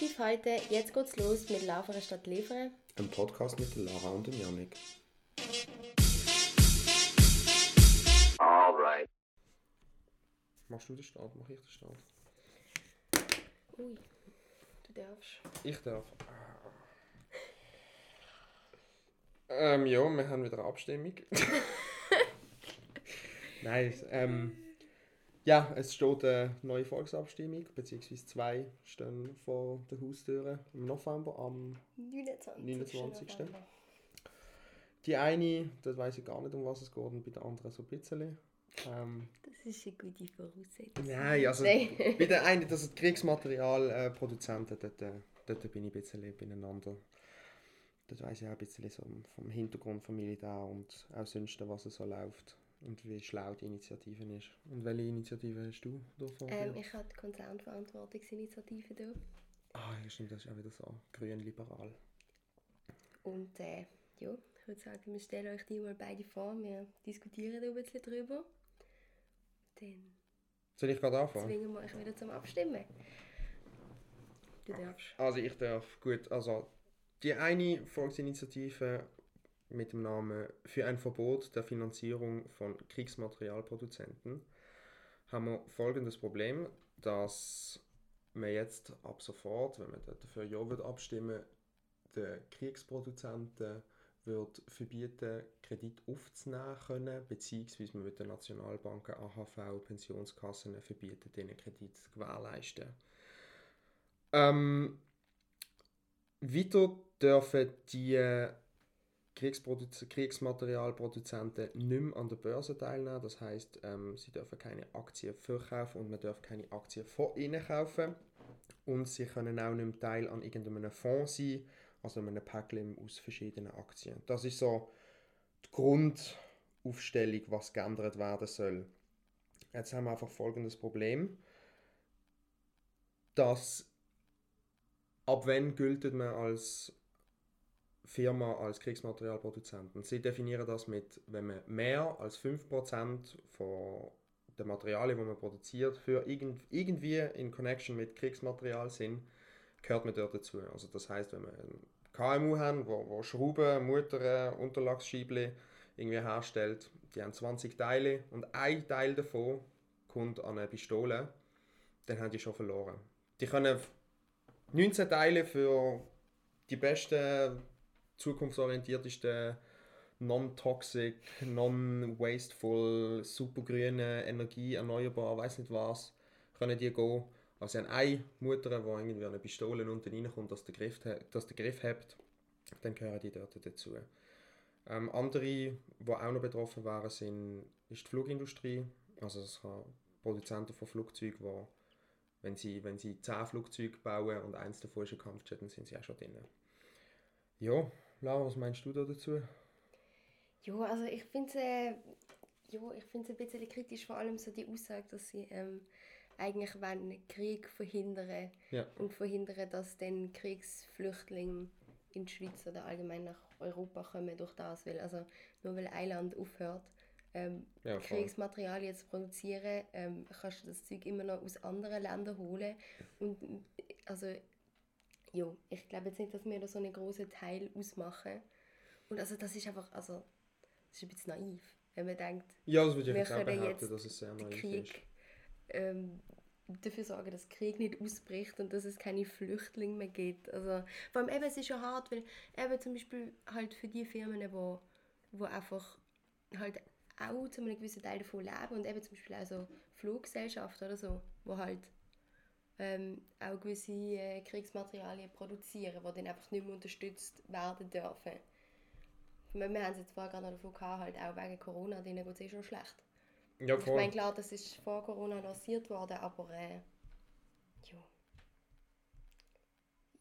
Positiv heute, jetzt geht's los mit Laufere statt Liefere. Ein Podcast mit Lara und dem Janik. Alright. Machst du den Start? Mach ich den Start? Ui, du darfst. Ich darf. Ähm, ja, wir haben wieder eine Abstimmung. Nein, ähm, ja, es steht eine neue Volksabstimmung, beziehungsweise zwei stehen vor der Haustüre im November am 29. 29.. November. Die eine, das weiß ich gar nicht, um was es geht, und bei der anderen so ein bisschen. Ähm, Das ist eine gute Voraussetzung. nein, also Nein. bei der einen, das sind Kriegsmaterialproduzenten, dort, äh, dort bin ich ein bisschen beieinander. Dort weiß ich auch ein bisschen so vom Hintergrund vom Militär und auch sonst, was es so läuft und wie schlau die Initiative ist. Und welche Initiative hast du davon? Ähm, ich habe die Konzernverantwortungsinitiative da. ah, ja, stimmt, das ist auch wieder so grün-liberal. Und äh, ja, ich würde sagen, wir stellen euch die mal beide vor. Wir diskutieren da ein bisschen drüber. Dann Soll ich gerade anfangen? zwingen wir euch wieder zum Abstimmen. Du darfst. Also ich darf, gut, also die eine Volksinitiative mit dem Namen Für ein Verbot der Finanzierung von Kriegsmaterialproduzenten haben wir folgendes Problem, dass man jetzt ab sofort, wenn man dafür Ja wird abstimmen, den Kriegsproduzenten wird verbieten, Kredit aufzunehmen können, beziehungsweise man wird den Nationalbanken, AHV, Pensionskassen verbieten, diesen Kredit zu gewährleisten. Ähm, weiter dürfen die Kriegsprodu- Kriegsmaterialproduzenten nicht mehr an der Börse teilnehmen. Das heißt, ähm, sie dürfen keine Aktien verkaufen und man darf keine Aktien von ihnen kaufen. Und sie können auch nicht mehr Teil an irgendeinem Fonds sein, also einem Päckchen aus verschiedenen Aktien. Das ist so die Grundaufstellung, was geändert werden soll. Jetzt haben wir einfach folgendes Problem, dass ab wann gilt man als Firma als Kriegsmaterialproduzenten? Sie definieren das mit, wenn man mehr als 5% von den Materialien, die man produziert, für irgend, irgendwie in Connection mit Kriegsmaterial sind, gehört man dort dazu. Also das heißt, wenn ein KMU haben, wo, wo Schrauben, Mutter, Unterlagsscheibli irgendwie herstellt, die haben 20 Teile und ein Teil davon kommt an eine Pistole, dann haben die schon verloren. Die können 19 Teile für die besten, zukunftsorientiertesten, non-toxic, non-wasteful, supergrüne Energie, erneuerbar, weiß nicht was, können die gehen. Also haben eine Mutter, die irgendwie eine Pistole unten reinkommt, dass der Griff, dass der Griff hebt, dann gehören die dort dazu. Ähm, andere, die auch noch betroffen wären, sind, ist die Flugindustrie. Also es kann Produzenten von Flugzeugen, die wenn sie, wenn sie 10 Flugzeuge bauen und eins davon ist ein Kampfjet, dann sind sie auch schon drin. Ja, Laura, was meinst du da dazu? Ja, also ich finde es äh, ja, ich find's ein bisschen kritisch, vor allem so die Aussage, dass sie ähm, eigentlich wollen Krieg verhindern Ja. und verhindern, dass dann Kriegsflüchtlinge in die Schweiz oder allgemein nach Europa kommen durch das, weil also nur weil ein Land aufhört, ähm, Ja, voll. Kriegsmaterialien zu produzieren, ähm, kannst du das Zeug immer noch aus anderen Ländern holen und also ja, ich glaube jetzt nicht, dass wir da so einen großen Teil ausmachen und also das ist einfach, also das ist ein bisschen naiv, wenn man denkt, Ja, das würde ich wir jetzt können jetzt dass es sehr naiv. Krieg ähm, dafür sorgen, dass Krieg nicht ausbricht und dass es keine Flüchtlinge mehr gibt. Also, vor allem eben, es ist schon hart, weil eben zum Beispiel halt für die Firmen, die wo, wo einfach halt auch zu einem gewissen Teil davon leben und eben zum Beispiel auch so Fluggesellschaften oder so, wo halt ähm, auch gewisse äh, Kriegsmaterialien produzieren, die dann einfach nicht mehr unterstützt werden dürfen. Wir haben es jetzt vorher gerade noch davon gehabt, halt auch wegen Corona, denen geht es eh schon schlecht. Ja, Ich meine, voll. klar, das ist vor Corona lanciert worden, aber äh, ja.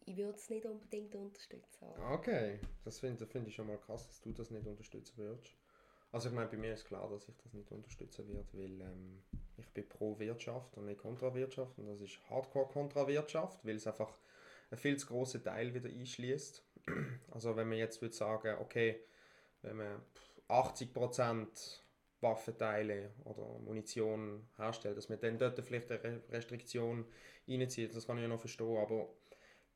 Ich würde es nicht unbedingt unterstützen. Okay, das finde find ich schon mal krass, dass du das nicht unterstützen würdest. Also ich meine, bei mir ist klar, dass ich das nicht unterstützen werde, weil ähm, ich bin pro Wirtschaft und nicht kontra Wirtschaft und das ist Hardcore kontra Wirtschaft, weil es einfach einen viel zu grossen Teil wieder einschließt. Also wenn man jetzt würde sagen, okay, wenn man 80% Waffenteile oder Munition herstellt, dass man dann dort vielleicht eine Re- Restriktion reinzieht, das kann ich ja noch verstehen, aber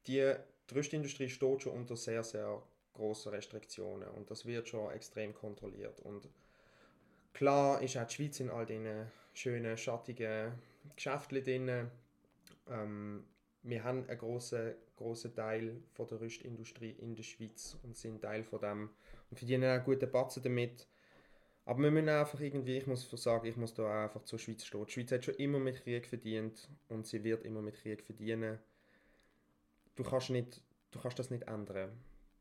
die, die Rüstindustrie steht schon unter sehr, sehr großen Restriktionen und das wird schon extrem kontrolliert. Und klar ist auch die Schweiz in all diesen schönen, schattigen Geschäften drin. Ähm, wir haben einen grossen, grossen Teil von der Rüstindustrie in der Schweiz und sind Teil von dem und verdienen auch gute Batzen damit. Aber wir müssen einfach irgendwie, ich muss sagen, ich muss da einfach zur Schweiz stehen. Die Schweiz hat schon immer mit Krieg verdient und sie wird immer mit Krieg verdienen. Du kannst, nicht, du kannst das nicht ändern.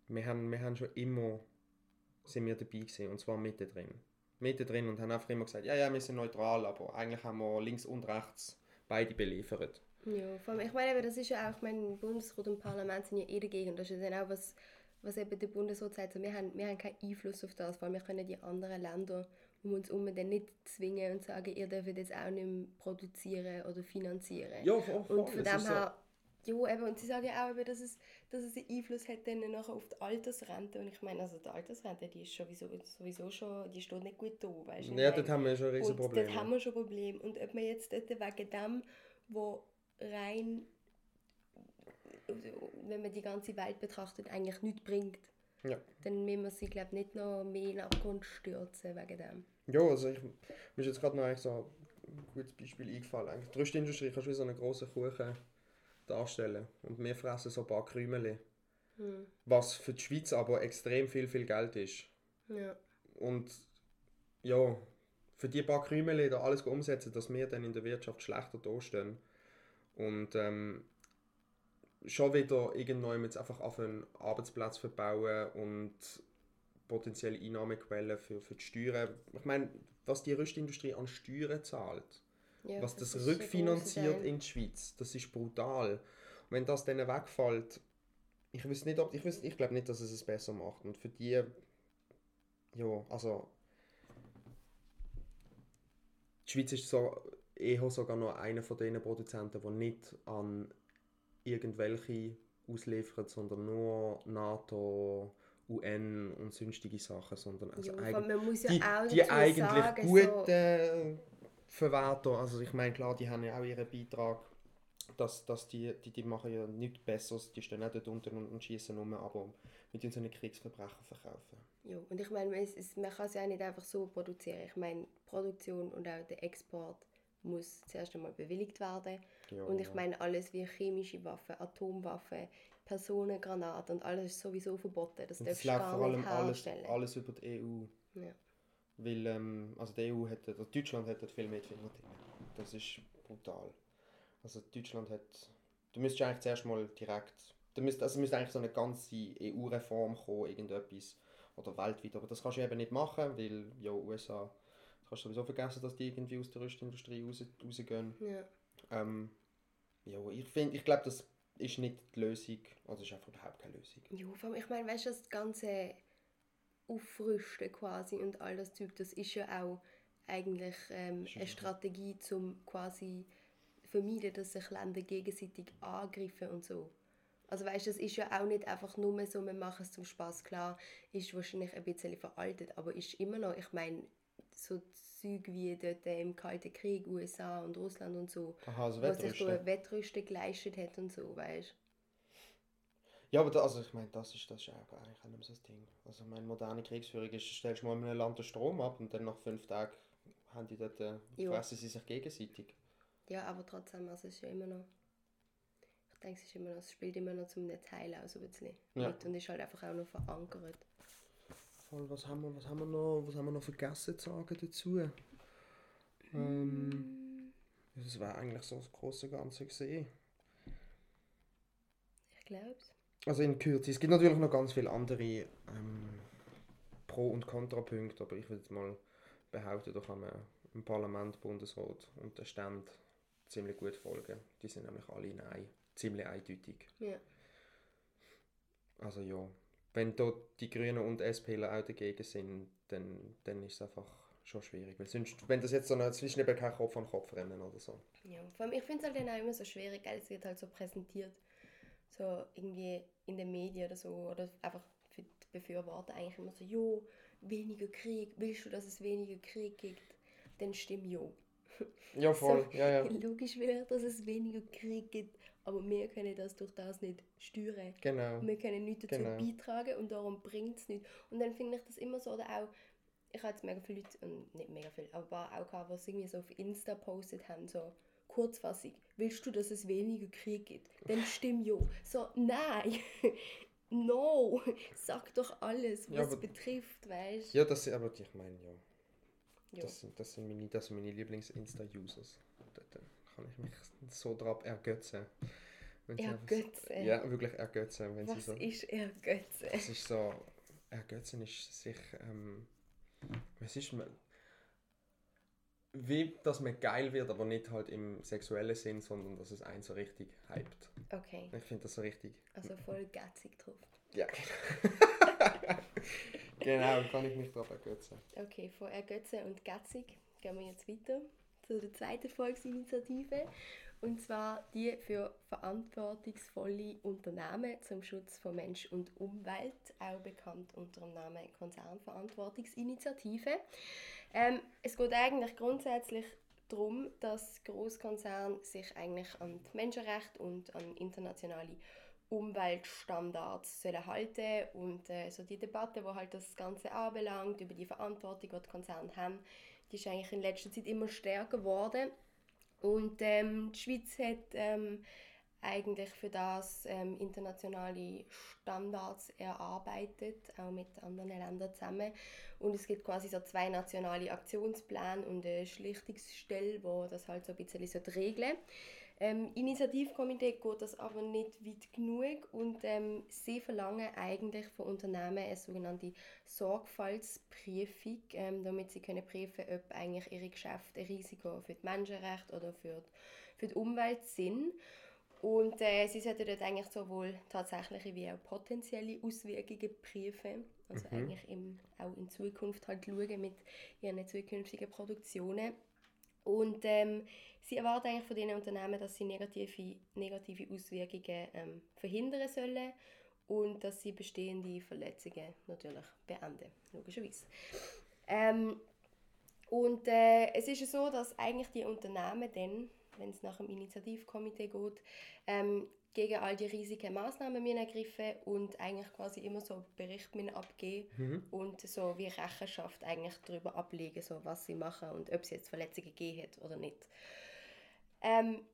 Wir haben, wir haben schon immer sind wir dabei gewesen, und zwar mittendrin. Mittendrin und haben einfach immer gesagt, ja, ja, wir sind neutral, aber eigentlich haben wir links und rechts beide beliefert. Ja, vor allem, ich meine, das ist ja auch, ich meine, Bundesrat und Parlament sind ja eh dagegen. Das ist ja dann auch was, was eben der Bundesrat sagt, so, wir, haben, wir haben keinen Einfluss auf das, weil wir können die anderen Länder um uns herum dann nicht zwingen und sagen, ihr dürft jetzt auch nicht mehr produzieren oder finanzieren. Ja, voll, voll. Und von dem her, ja, eben, und sie sagen ja auch, eben, dass, es, dass es einen Einfluss hat dann nachher auf die Altersrente. Und ich meine, also die Altersrente, die ist sowieso, sowieso schon, die steht nicht gut da, weißt du? Ja, dort haben wir schon ein riesen Problem. dort haben wir schon ein Problem. Und ob man jetzt dort wegen dem, wo rein wenn man die ganze Welt betrachtet, eigentlich nichts bringt. Ja. Dann müssen wir sie, glaube nicht noch mehr in den Abgrund stürzen wegen dem. Ja, also ich, mir ist jetzt gerade noch eigentlich so ein gutes Beispiel eingefallen. Eigentlich, die Rüstindustrie kannst du wie so einen grossen Kuchen darstellen und wir fressen so ein paar Krümel. Hm. Was für die Schweiz aber extrem viel, viel Geld ist. Ja. Und ja, für die paar Krümel da alles umsetzen, dass wir dann in der Wirtschaft schlechter dastehen. Und ähm, schon wieder irgendwann jetzt einfach auf einen Arbeitsplatz verbauen und potenzielle Einnahmequellen für, für die Steuern. Ich meine, was die Rüstindustrie an Steuern zahlt, ja, was das, das rückfinanziert in die Schweiz, das ist brutal. Und wenn das dann wegfällt, ich weiß nicht, ob ich, ich glaube nicht, dass es es besser macht. Und für die, ja, also die Schweiz ist so eher sogar noch einer von den Produzenten, der nicht an irgendwelche ausliefert, sondern nur NATO, UN und sonstige Sachen, sondern also ja, eigentlich, die, ja die eigentlich sagen, guten so Verwerter, also ich meine klar, die haben ja auch ihren Beitrag, dass, dass die, die, die machen ja nichts Besseres, die stehen auch dort unten und, und schießen rum, aber mit uns einen Kriegsverbrecher verkaufen. Ja, und ich meine, man kann es ja auch nicht einfach so produzieren. Ich meine, Produktion und auch der Export muss zuerst einmal bewilligt werden. Ja, und ich ja. meine, alles wie chemische Waffen, Atomwaffen, Personengranaten und alles ist sowieso verboten. Das, das läuft vor allem alles, alles über die EU. Ja. Weil, ähm, also die EU hat, also Deutschland hat viel mehr Finger drin. Das ist brutal. Also Deutschland hat, du müsstest eigentlich zuerst mal direkt, du müsst, also müsste eigentlich so eine ganze EU-Reform kommen, irgendetwas, oder weltweit, aber das kannst du eben nicht machen, weil ja, USA kannst du sowieso vergessen, dass die irgendwie aus der Rüstindustrie raus, rausgehen. Ja. Ähm, ja, ich finde, ich glaube, das ist nicht die Lösung, also ist einfach überhaupt keine Lösung. Ja, vor allem, ich meine, weißt du, das ganze Aufrüsten quasi und all das Zeug, das ist ja auch eigentlich ähm, eine Strategie, um quasi vermeiden, dass sich Länder gegenseitig angreifen und so. Also weißt, das ist ja auch nicht einfach nur so, wir machen es zum Spaß klar, ist wahrscheinlich ein bisschen veraltet, aber ist immer noch, ich meine, so Zeug wie dort im Kalten Krieg, USA und Russland und so, Aha, also was sich so ein Wettrüsten geleistet hat und so, weißt ja, aber da, also ich meine, das ist, das ist auch eigentlich auch nicht so das Ding. Also meine moderne Kriegsführung ist, stellst du mal in einem Land den Strom ab und dann nach fünf Tagen haben die dort, äh, fressen sie sich gegenseitig. Ja, aber trotzdem, also es ist ja immer noch ich denke, es, ist immer noch, es spielt immer noch zum Teil auch so ein bisschen ja. mit und ist halt einfach auch noch verankert. Voll, was haben wir, was haben wir noch, was haben wir noch vergessen zu sagen dazu? Ähm, das war eigentlich so das große Ganze gesehen. Ich glaube es. Also in Kürze. Es gibt natürlich noch ganz viele andere ähm, Pro- und Kontrapunkte, aber ich würde mal behaupten, da kann man im Parlament, Bundesrat und der Stand ziemlich gut folgen. Die sind nämlich alle Nein, ziemlich eindeutig. Ja. Also ja, wenn dort die Grünen und SPler auch dagegen sind, dann, dann ist es einfach schon schwierig. Weil sonst, wenn das jetzt so eine zwischen kein Kopf an Kopf rennen oder so. Ja, vor allem, ich finde es halt dann auch immer so schwierig, weil es wird halt so präsentiert, so irgendwie in den Medien oder so, oder einfach für die Befürworter eigentlich immer so, jo, weniger Krieg, willst du, dass es weniger Krieg gibt? Dann stimmt jo. Ja, voll, so, ja, ja. Logisch ich, dass es weniger Krieg gibt, aber wir können das durch das nicht steuern. Genau. Wir können nichts dazu Genau. beitragen und darum bringt es nichts. Und dann finde ich das immer so, oder auch, ich habe jetzt mega viele Leute, und nicht mega viele, aber ein paar auch gehabt, die irgendwie so auf Insta postet haben, so Kurzfassung, willst du, dass es weniger Krieg gibt? Dann stimm ja. So, nein, no, sag doch alles, was Ja, es aber- betrifft, weißt Ja, das sind, aber ich meine, ja. Ja. Das sind, das sind meine, das sind meine Lieblings-Insta-Users. Da, da kann ich mich so drauf ergötzen. Sie Ergötzen? Ja, wirklich ergötzen. Wenn sie Was so, ist Ergötzen? es ist so, ergötzen ist sich, ähm, was ist wie, dass man geil wird, aber nicht halt im sexuellen Sinn, sondern dass es einen so richtig hypt. Okay, Ich finde das so richtig. also voll gatzig drauf. Ja, genau, kann ich mich drauf ergötzen. Okay, von Ergötzen und Gatzig gehen wir jetzt weiter zu der zweiten Volksinitiative. Und zwar die für verantwortungsvolle Unternehmen zum Schutz von Mensch und Umwelt, auch bekannt unter dem Namen Konzernverantwortungsinitiative. Ähm, es geht eigentlich grundsätzlich darum, dass Großkonzerne sich eigentlich an die Menschenrechte und an internationale Umweltstandards sollen halten und äh, so die Debatte, wo halt das Ganze anbelangt, über die Verantwortung, die die Konzerne haben, die ist eigentlich in letzter Zeit immer stärker geworden. Und ähm, die Schweiz hat ähm, eigentlich für das ähm, internationale Standards erarbeitet, auch mit anderen Ländern zusammen. Und es gibt quasi so zwei nationale Aktionspläne und eine Schlichtungsstelle, wo das halt so ein bisschen so regeln ähm, Initiativkomitee geht das aber nicht weit genug und ähm, sie verlangen eigentlich von Unternehmen eine sogenannte Sorgfaltsprüfung, ähm, damit sie können prüfen ob eigentlich ihre Geschäfte ein Risiko für die Menschenrechte oder für die, für die Umwelt sind. Und äh, sie sollten dort eigentlich sowohl tatsächliche wie auch potenzielle Auswirkungen prüfen. Also Mhm. eigentlich im, auch in Zukunft halt schauen mit ihren zukünftigen Produktionen. Und ähm, sie erwarten eigentlich von diesen Unternehmen, dass sie negative, negative Auswirkungen ähm, verhindern sollen und dass sie bestehende Verletzungen natürlich beenden, logischerweise. Ähm, und äh, es ist so, dass eigentlich die Unternehmen dann, wenn es nach dem Initiativkomitee geht, ähm, gegen all die riesigen Maßnahmen müssen ergreifen und eigentlich quasi immer so Bericht abgeben Mhm. und so wie Rechenschaft eigentlich darüber ablegen, so was sie machen und ob es jetzt Verletzungen gegeben hat oder nicht. Ähm,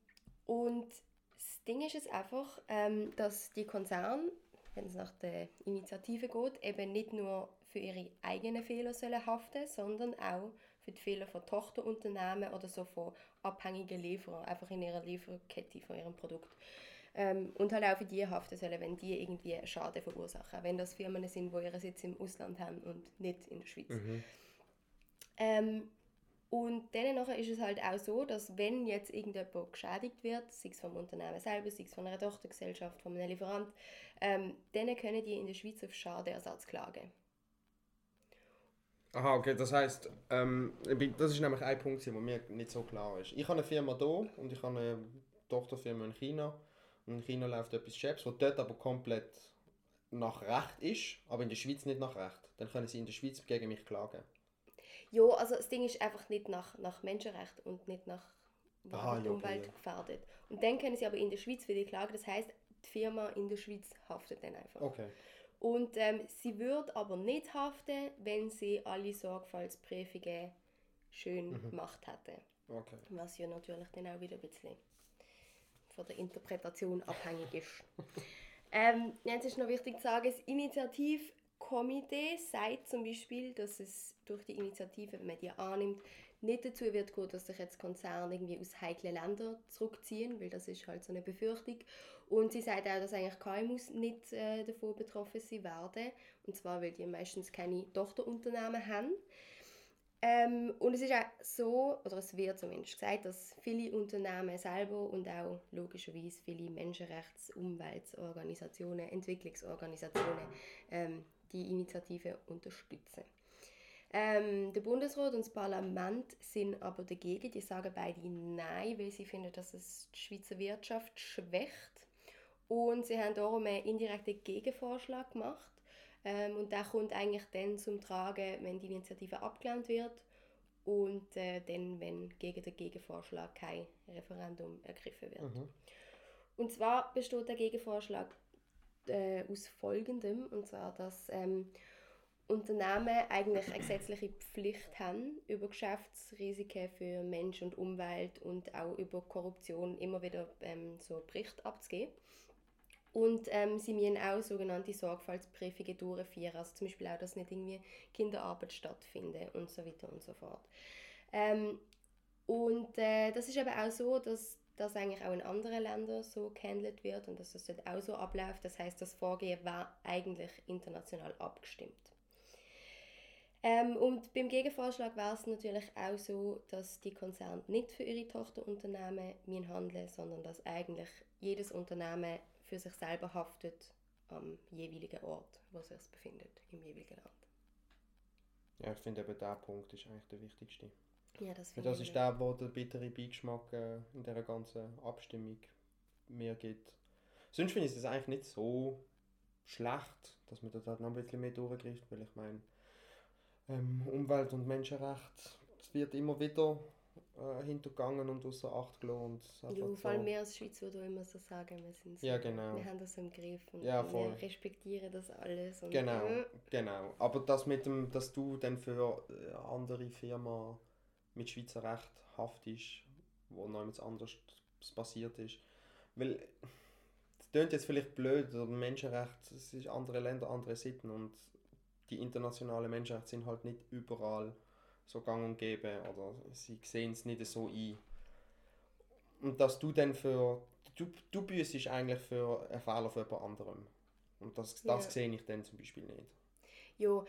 und das Ding ist jetzt einfach, ähm, dass die Konzerne, wenn es nach der Initiative geht, eben nicht nur für ihre eigenen Fehler sollen haften, sondern auch für die Fehler von Tochterunternehmen oder so von abhängigen Lieferern, einfach in ihrer Lieferkette von ihrem Produkt. Ähm, und halt auch für die haften sollen, wenn die irgendwie Schaden verursachen, wenn das Firmen sind, die ihren Sitz im Ausland haben und nicht in der Schweiz. Mhm. Ähm, und dann nachher ist es halt auch so, dass wenn jetzt irgendjemand geschädigt wird, sei es vom Unternehmen selber, sei es von einer Tochtergesellschaft, von einem Lieferant, ähm, dann können die in der Schweiz auf Schadenersatz klagen. Aha, okay, das heisst, ähm, das ist nämlich ein Punkt, der mir nicht so klar ist. Ich habe eine Firma hier und ich habe eine Tochterfirma in China. Und in China läuft etwas Chefs, was dort aber komplett nach Recht ist, aber in der Schweiz nicht nach Recht. Dann können sie in der Schweiz gegen mich klagen. Ja, also das Ding ist einfach nicht nach, nach Menschenrecht und nicht nach die ja, Umwelt ja. gefährdet. Und dann können sie aber in der Schweiz die klagen, das heißt, die Firma in der Schweiz haftet dann einfach. Okay. Und ähm, sie würde aber nicht haften, wenn sie alle Sorgfaltsprüfungen schön Mhm. gemacht hätte. Okay. Was ja natürlich dann auch wieder ein bisschen von der Interpretation abhängig ist. ähm, jetzt ist noch wichtig zu sagen, das Initiativkomitee sagt zum Beispiel, dass es durch die Initiative, wenn man die annimmt, nicht dazu wird gehen, dass sich jetzt Konzerne irgendwie aus heiklen Ländern zurückziehen, weil das ist halt so eine Befürchtung. Und sie sagt auch, dass eigentlich KMUs nicht äh, davon betroffen sein werden. Und zwar, weil die meistens keine Tochterunternehmen haben. Ähm, und es ist auch so, oder es wird zumindest gesagt, dass viele Unternehmen selber und auch logischerweise viele Menschenrechts-, Umweltorganisationen, Entwicklungsorganisationen ähm, die Initiative unterstützen. Ähm, der Bundesrat und das Parlament sind aber dagegen. Die sagen beide Nein, weil sie finden, dass es die Schweizer Wirtschaft schwächt. Und sie haben darum einen indirekten Gegenvorschlag gemacht. Ähm, und der kommt eigentlich dann zum Tragen, wenn die Initiative abgelehnt wird und äh, dann, wenn gegen den Gegenvorschlag kein Referendum ergriffen wird. Mhm. Und zwar besteht der Gegenvorschlag äh, aus folgendem, und zwar, dass ähm, Unternehmen eigentlich eine gesetzliche Pflicht haben, über Geschäftsrisiken für Mensch und Umwelt und auch über Korruption immer wieder ähm, so Bericht abzugeben. Und ähm, sie müssen auch sogenannte Sorgfaltsprüfungen durchführen, also zum Beispiel auch, dass nicht irgendwie Kinderarbeit stattfindet und so weiter und so fort. Ähm, und äh, das ist eben auch so, dass das eigentlich auch in anderen Ländern so gehandelt wird und dass das dort auch so abläuft. Das heißt, das Vorgehen war eigentlich international abgestimmt. Ähm, und beim Gegenvorschlag war es natürlich auch so, dass die Konzerne nicht für ihre Tochterunternehmen handeln sondern dass eigentlich jedes Unternehmen für sich selber haftet am jeweiligen Ort, wo es sich befindet, im jeweiligen Land. Ja, ich finde eben der Punkt ist eigentlich der wichtigste. Ja, das finde Das ist der, wo der bittere Beigeschmack äh, in dieser ganzen Abstimmung mehr gibt. Sonst finde ich es eigentlich nicht so schlecht, dass man da noch ein bisschen mehr durchgreift, weil ich meine, ähm, Umwelt- und Menschenrecht wird immer wieder äh, hintergangen und außer Acht gelassen. Ja, vor allem wir als Schweiz würde immer so sagen, wir sind so, ja, genau. wir haben das im Griff und ja, wir respektieren das alles. genau, äh. genau. Aber das mit dem, dass du dann für äh, andere Firma mit Schweizer Recht haftest, wo noch etwas anderes passiert ist, weil es klingt jetzt vielleicht blöd, oder Menschenrecht, es ist andere Länder, andere Sitten und die internationalen Menschenrechte sind halt nicht überall so gang und gäbe oder sie sehen es nicht so ein. Und dass du dann für, du, du büßest eigentlich für einen Fehler für jemand anderem. Und das, das ja. sehe ich dann zum Beispiel nicht. Ja,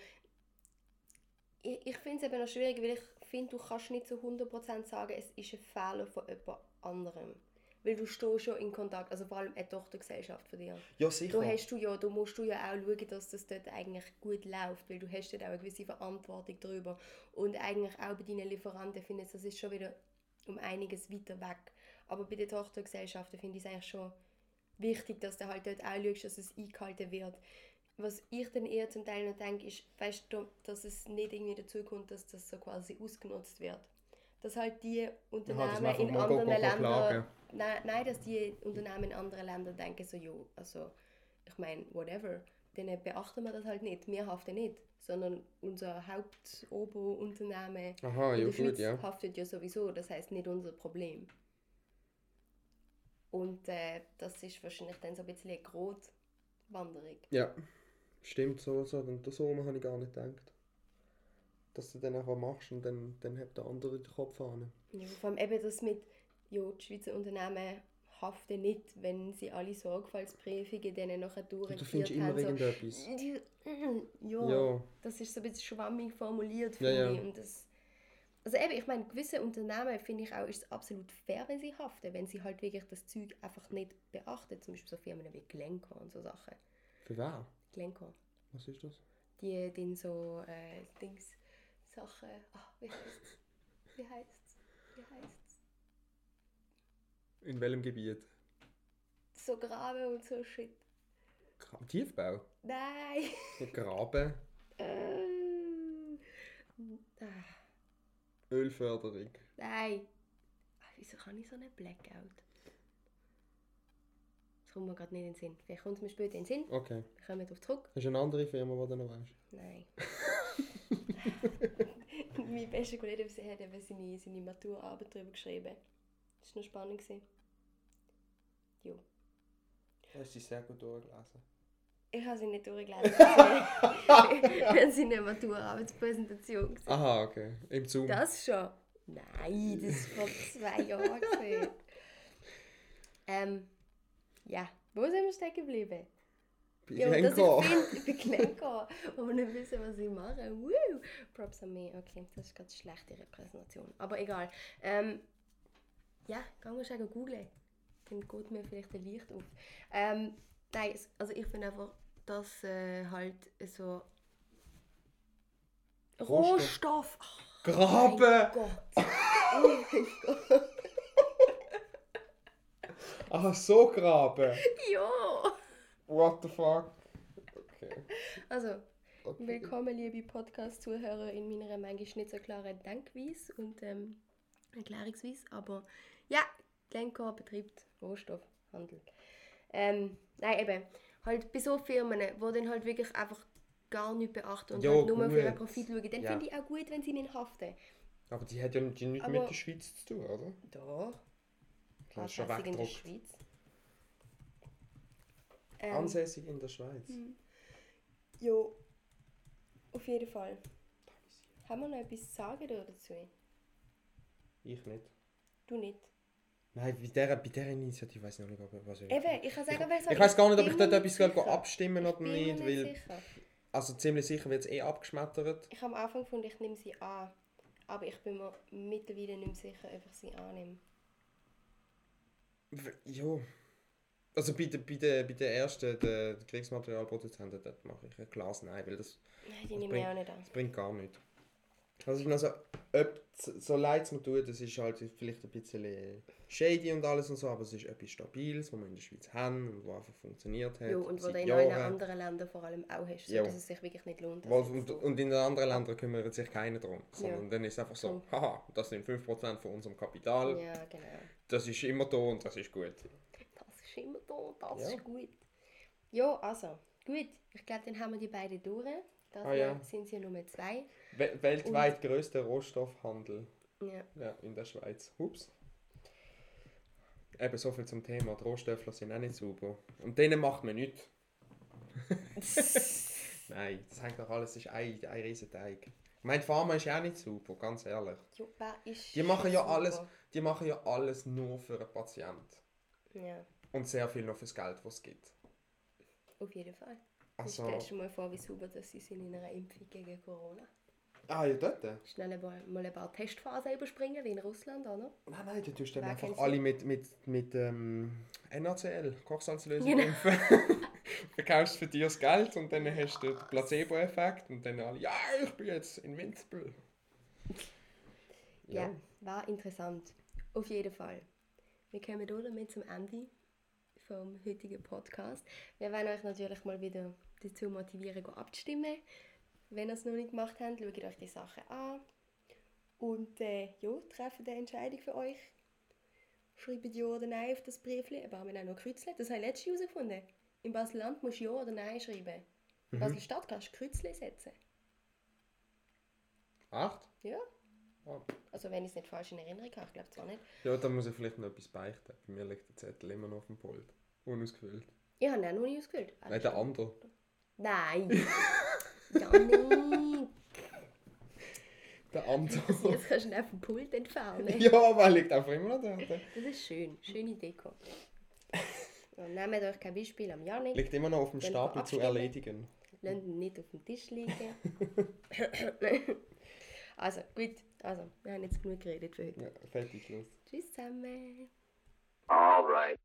ich, ich finde es eben noch schwierig, weil ich finde, du kannst nicht zu 100% sagen, es ist ein Fehler von jemand anderem. Weil du stehst schon in Kontakt, also vor allem eine Tochtergesellschaft von dir. Ja, sicher. Da, hast du ja, da musst du ja auch schauen, dass das dort eigentlich gut läuft, weil du hast dort auch eine gewisse Verantwortung darüber. Und eigentlich auch bei deinen Lieferanten finde ich, das ist schon wieder um einiges weiter weg. Aber bei den Tochtergesellschaften finde ich es eigentlich schon wichtig, dass du halt dort auch schaust, dass es eingehalten wird. Was ich dann eher zum Teil noch denke, ist, weißt du, dass es nicht irgendwie dazu kommt, dass das so quasi ausgenutzt wird dass halt die Unternehmen ja, in anderen Ländern nein, nein, dass die Unternehmen in anderen Ländern denken so, jo, also ich meine, whatever, denen beachten wir das halt nicht, wir haften nicht, sondern unser Hauptoberunternehmen Aha, in der Schweiz gut, ja. haftet ja sowieso, das heißt nicht unser Problem. Und äh, das ist wahrscheinlich dann so ein bisschen eine Grotwanderung. Ja, stimmt so, so, und so habe ich gar nicht gedacht dass du dann einfach machst und dann, dann hat der andere den Kopf an. Ja, vor allem eben das mit, ja, die Schweizer Unternehmen haften nicht, wenn sie alle Sorgfaltsprüfungen dann nachher durchgeführt haben. Du findest immer so, irgendetwas. Ja, ja, das ist so ein bisschen schwammig formuliert, finde ja, ich. Und das, also eben, ich meine, gewisse Unternehmen finde ich auch, ist es absolut fair, wenn sie haften, wenn sie halt wirklich das Zeug einfach nicht beachten. Zum Beispiel so Firmen wie Glencore und so Sachen. Für wer? Glencore. Was ist das? Die, die so, äh, Dings, Sache. Ach, wie heißt's? Wie heißt's? Wie heißt's? In welchem Gebiet? So Graben und so Shit. Gra Tiefbau? Nein. Graben? ähm. Ah. Ölförderung? Nein. Ach, wieso kann ich so einen Blackout? Das kommt mir gerade nicht in den Sinn. Vielleicht kommt es mir später in den Sinn. Okay. Wir kommen darauf zurück. Hast du eine andere Firma, die du noch weißt? Nein. bester Kollege hat eben seine, seine Maturarbeit darüber geschrieben. Das war noch spannend. Jo. Hast du sie sehr gut durchgelesen? Ich habe sie nicht durchgelesen. Wir haben seine Maturarbeitspräsentation gesehen. Aha, okay. Im Zoom? Das schon. Nein, das war vor zwei Jahren. ähm, ja, wo sind wir stecken geblieben? Ja, Glencore. dass ich finde, bei Glencore, wo wir nicht wissen, was ich mache. Woo! Props an mich. Okay, das ist ganz schlechte Repräsentation. Aber egal. Ähm, ja, gehen wir schnell googeln. Dann geht mir vielleicht ein Licht auf. Ähm, nein, also ich finde einfach, dass äh, halt so Rohstoff. Rohstoff. Oh, Graben! Mein Gott. Oh mein Gott. Ach, so Graben? Ja. What the fuck? Okay. Also, okay. willkommen, liebe Podcast-Zuhörer, in meiner manchmal nicht so klaren Denkweise und ähm, Erklärungsweise. Aber ja, Glencore betreibt Rohstoffhandel. Ähm, nein, eben, halt bei so Firmen, die dann halt wirklich einfach gar nicht beachten und Ja, halt nur für ihren gut. Profit schauen, dann Ja. finde ich auch gut, wenn sie nicht haften. Aber die hat ja nicht, nichts mit der Schweiz zu tun, oder? Doch. Das ist schon in der. Schweiz. Ähm, Ansässig in der Schweiz. Ja, auf jeden Fall. Haben wir noch etwas zu sagen dazu? Ich nicht. Du nicht. Nein, bei dieser, bei dieser Initiative weiß ich noch nicht, ob- was ich... Eben, ich kann sagen, wer Ich weiß gar nicht, ob ich dort etwas sicher. abstimmen oder Ich nicht, weil... sicher. Also ziemlich sicher wird es eh abgeschmettert. Ich habe am Anfang gefunden, ich nehme sie an. Aber ich bin mir mittlerweile nicht mehr sicher, ob ich sie annehme. Ja. Also bei der, bei der, bei der ersten, der Kriegsmaterialproduzenten, dort mache ich ein klares Nein, weil das, Nein, die Das bringt- auch nicht an. das bringt gar nichts. Also ich meine, also, ob, so leid es mir tut, das ist halt vielleicht ein bisschen shady und alles und so, aber es ist etwas Stabiles, was wir in der Schweiz haben und was einfach funktioniert hat. Ja, und wo seit du in allen anderen Ländern vor allem auch hast, Ja. sodass es sich wirklich nicht lohnt. Und, so- und in den anderen Ländern kümmert sich keiner drum. Sondern Ja. dann ist es einfach so, haha, das sind 5% von unserem Kapital, Ja, genau. das ist immer da und das ist gut. Ist immer da, das Ja. ist gut. Ja, also, gut. Ich glaube, dann haben wir die beiden durch. Das Ah, ja. sind sie Nummer zwei. We weltweit größter Rohstoffhandel Ja. ja, in der Schweiz. Ups. Eben so viel zum Thema. Die Rohstoffe sind auch nicht sauber. Und denen macht man nichts. Nein, das hängt doch alles, das ist ein, ein riesen Teig. Ich meine, die Pharma ist auch nicht sauber, ganz ehrlich. ist Die machen ja super? alles, die machen ja alles nur für einen Patienten. Ja, Und sehr viel noch fürs Geld, was es gibt. auf jeden Fall. Also, Also, Stell dir mal vor, wie sauber dass sie sind in einer Impfung gegen Corona. ah ja, dort? Schnell ein mal ein paar Testphasen überspringen, wie in Russland, oder? Nein, nein, du tust dann Wer einfach alle mit, mit, mit ähm, NaCl, Kochsalzlösung Genau. impfen. Verkaufst für dir das Geld und dann hast du den Placebo-Effekt und dann alle, ja, ich bin jetzt invincible. Ja, war interessant. Auf jeden Fall. Wir kommen damit zum Ende vom heutigen Podcast. Wir wollen euch natürlich mal wieder dazu motivieren, abzustimmen. Wenn ihr es noch nicht gemacht habt, schaut euch die Sachen an. Und äh, ja, trefft eine Entscheidung für euch. Schreibt ja oder nein auf das Briefchen. Aber haben wir auch noch Kreuzle. Das habe ich letztens herausgefunden. In Basel-Land musst du ja oder nein schreiben. In Basel-Stadt kannst du Kreuzle setzen. Acht? Ja. Ah. Also wenn ich es nicht falsch in Erinnerung habe, ich glaube zwar nicht. Ja, da muss ich vielleicht noch etwas beichten. Bei mir liegt der Zettel immer noch auf dem Pult. Unausgefüllt. Ich habe ihn auch noch nicht ausgefüllt. Nein, der andere. Nein! Janik! Der andere. Jetzt kannst du ihn auf dem Pult entfernen. ja, aber er liegt einfach immer noch da. Das ist schön. Schöne Deko. Ja, nehmt euch kein Beispiel am Janik. liegt immer noch auf dem Dann Stapel zu erledigen. Lasst ihn nicht auf dem Tisch liegen. also, gut. Also, wir haben jetzt genug geredet für heute. Ja, fertig, los. Tschüss zusammen. All right.